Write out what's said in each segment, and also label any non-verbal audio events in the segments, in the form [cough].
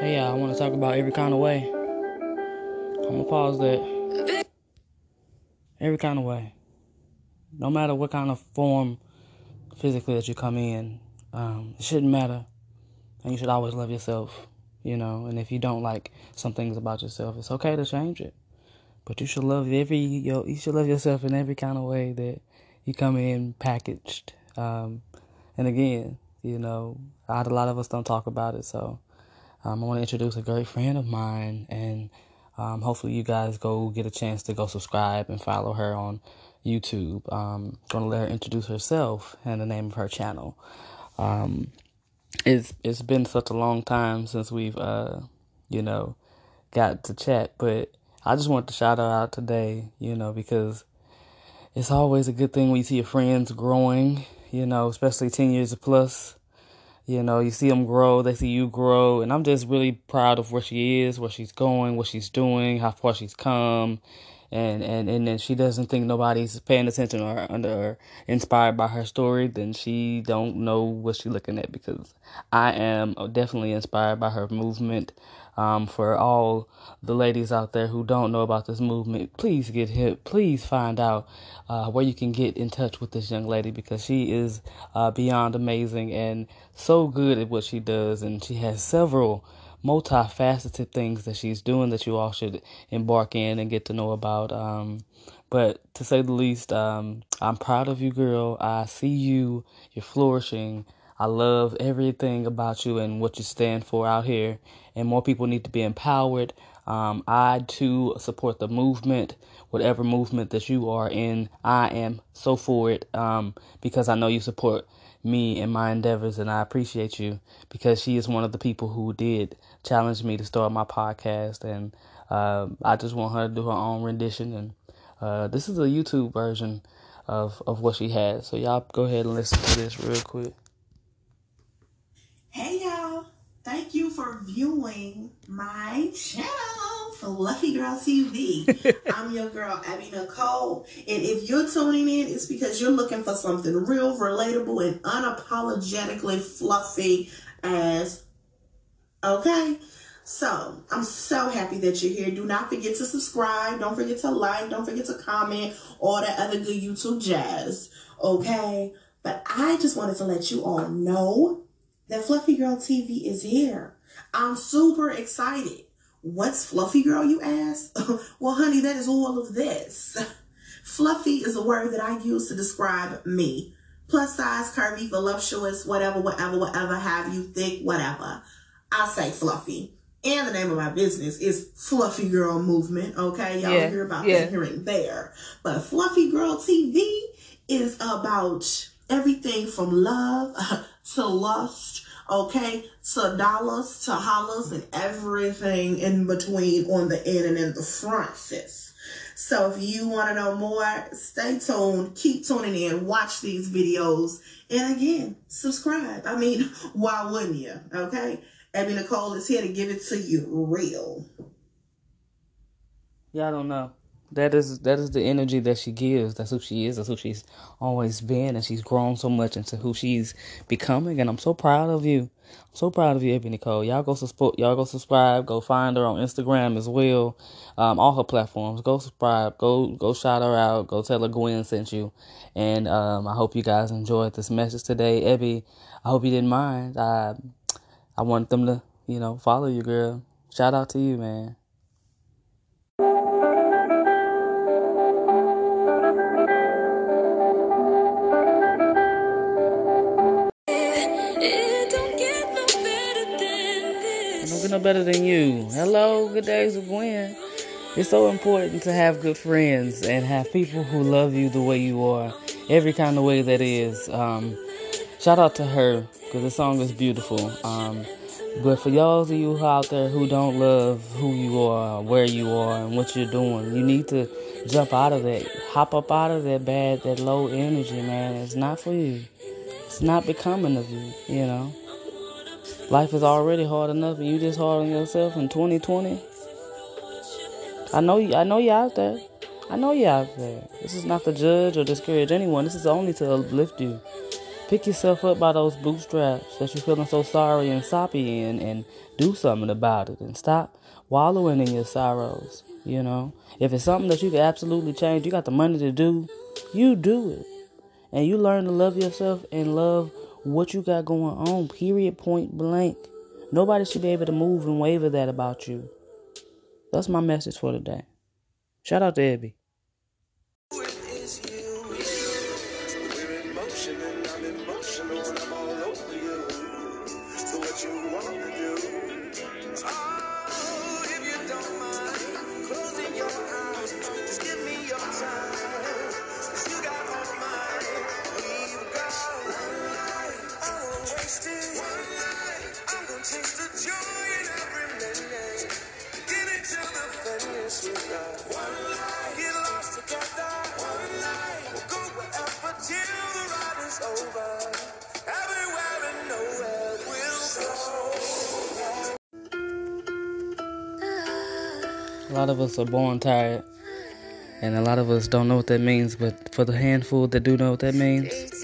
Hey, I want to talk about every kind of way. I'm to pause that. Every kind of way. No matter what kind of form physically that you come in, um, it shouldn't matter. And you should always love yourself, you know. And if you don't like some things about yourself, it's okay to change it. But you should love every yo. You should love yourself in every kind of way that you come in packaged. Um, and again, you know, a lot of us don't talk about it, so um, I want to introduce a great friend of mine, and um, hopefully you guys go get a chance to go subscribe and follow her on YouTube. Um, going to let her introduce herself and the name of her channel. Um, it's it's been such a long time since we've uh, you know got to chat, but I just want to shout her out today, you know, because it's always a good thing when you see your friends growing, you know, especially ten years plus. You know, you see them grow, they see you grow, and I'm just really proud of where she is, where she's going, what she's doing, how far she's come, and and and then she doesn't think nobody's paying attention or under or inspired by her story, then she don't know what she's looking at because I am definitely inspired by her movement. Um, for all the ladies out there who don't know about this movement, please get hip. Please find out uh, where you can get in touch with this young lady because she is uh, beyond amazing and so good at what she does, and she has several multifaceted things that she's doing that you all should embark in and get to know about. Um, but to say the least, um, I'm proud of you, girl. I see you. You're flourishing. I love everything about you and what you stand for out here. And more people need to be empowered. Um, I too support the movement, whatever movement that you are in. I am so for it um, because I know you support me and my endeavors, and I appreciate you because she is one of the people who did challenge me to start my podcast, and uh, I just want her to do her own rendition. And uh, this is a YouTube version of of what she had, so y'all go ahead and listen to this real quick. Hey y'all, thank you for viewing my channel. Fluffy Girl TV. [laughs] I'm your girl, Ebbi Nicole. And if you're tuning in, it's because you're looking for something real, relatable, and unapologetically fluffy as okay. So I'm so happy that you're here. Do not forget to subscribe. Don't forget to like. Don't forget to comment. All that other good YouTube jazz. Okay. But I just wanted to let you all know that Fluffy Girl TV is here. I'm super excited. What's fluffy girl, you ask? [laughs] well, honey, that is all of this. [laughs] Fluffy is a word that I use to describe me. Plus size, curvy, voluptuous, whatever, whatever, whatever, have you, thick, whatever. I say fluffy. And the name of my business is Fluffy Girl Movement. Okay, y'all yeah, hear about yeah. that here and there. But Fluffy Girl TV is about everything from love [laughs] to lust okay, to hollers, and everything in between on the end and in the front, sis. So if you want to know more, stay tuned, keep tuning in, watch these videos, and again, subscribe. I mean, [laughs] why wouldn't you? Okay? Ebbi Nicole is here to give it to you real. Yeah, I don't know that is that is the energy that she gives. That's who she is. That's who she's always been, and she's grown so much into who she's becoming. And I'm so proud of you. I'm so proud of you, Ebbi Nicole. Y'all go support. Y'all go subscribe. Go find her on Instagram as well. Um, all her platforms. Go subscribe. Go go shout her out. Go tell her Gwen sent you. And um, I hope you guys enjoyed this message today, Ebbi. I hope you didn't mind. I I want them to you know follow you, girl. Shout out to you, man. No better than you. Hello, good days with Gwen. It's so important to have good friends and have people who love you the way you are, every kind of way that is. Um, shout out to her because the song is beautiful. Um, but for y'all of you out there who don't love who you are, where you are, and what you're doing, you need to jump out of that. Hop up out of that bad, that low energy, man. It's not for you. It's not becoming of you, you know. Life is already hard enough, and you just hard on yourself in 2020. I know. I know you out there. I know you out there. This is not to judge or discourage anyone. This is only to uplift you. Pick yourself up by those bootstraps that you're feeling so sorry and soppy in and do something about it and stop wallowing in your sorrows. You know, if it's something that you can absolutely change, you got the money to do, you do it. And you learn to love yourself and love what you got going on, period, point blank. Nobody should be able to move and waver that about you. That's my message for today. Shout out to Ebbi. A lot of us are born tired, and a lot of us don't know what that means. But for the handful that do know what that means,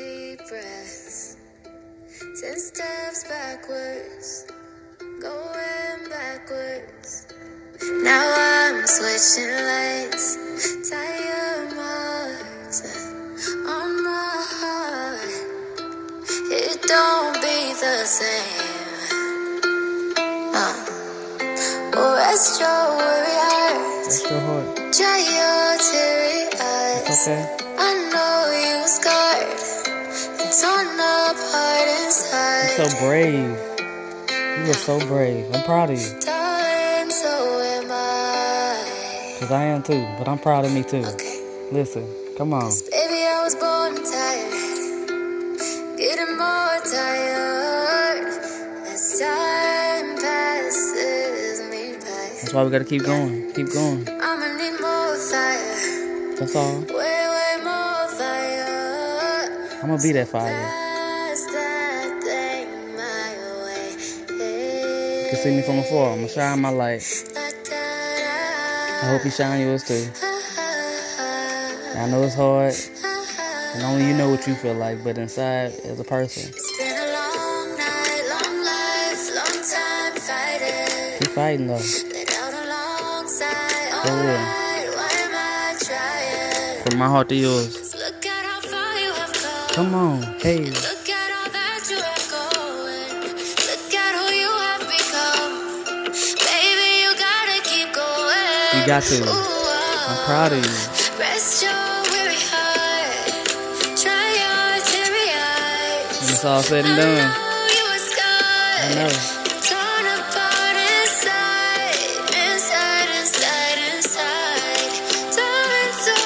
tire marks on my heart. It don't be the same. Uh, rest your worry heart. rest your heart. Dry your teary eyes. It's okay. I know you scarred and torn apart inside. You're so brave. You are so brave. I'm proud of you. Cause I am too, but I'm proud of me too. Okay. Listen, come on. Baby, I was born tired, getting more tired as time passes me by. That's why we gotta keep going. Keep going. I'ma need more fire, That's all. way, way more fire. I'm gonna be that fire. Pass that thing my way. You can see me from afar. I'm gonna shine my light. I hope you shine yours too. I know it's hard, and only you know what you feel like, but inside, as a person, It's been a long night, long life, long time fighting. keep fighting though. For real. alright, why am I trying? From my heart to yours. Look at how far you have come. Come on, hey. You got to. I'm proud of you. Rest your weary heart. Try your teary eyes. When it's all said and done, know you were scarred. I know. Torn apart inside, inside, inside, inside. Darling, so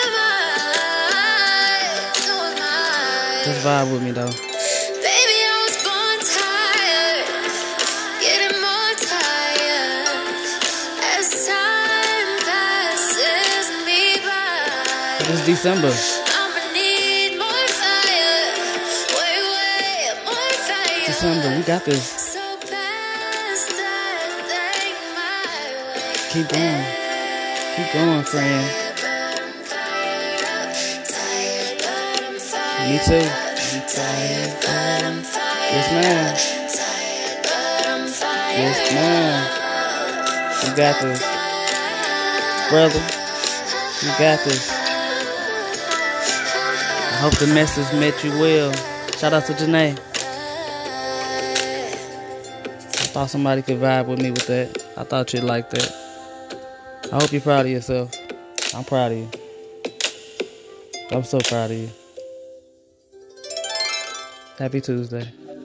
am I, so am I. Just vibe with me though. More fire. December, we got this. So pass that thing my way. Keep going. Keep going, friend. Me too. I'm tired, but I'm Yes, ma'am. Yes, ma'am. You got this. Brother, you got this. I hope the message met you well. Shout out to Janae. I thought somebody could vibe with me with that. I thought you'd like that. I hope you're proud of yourself. I'm proud of you. I'm so proud of you. Happy Tuesday.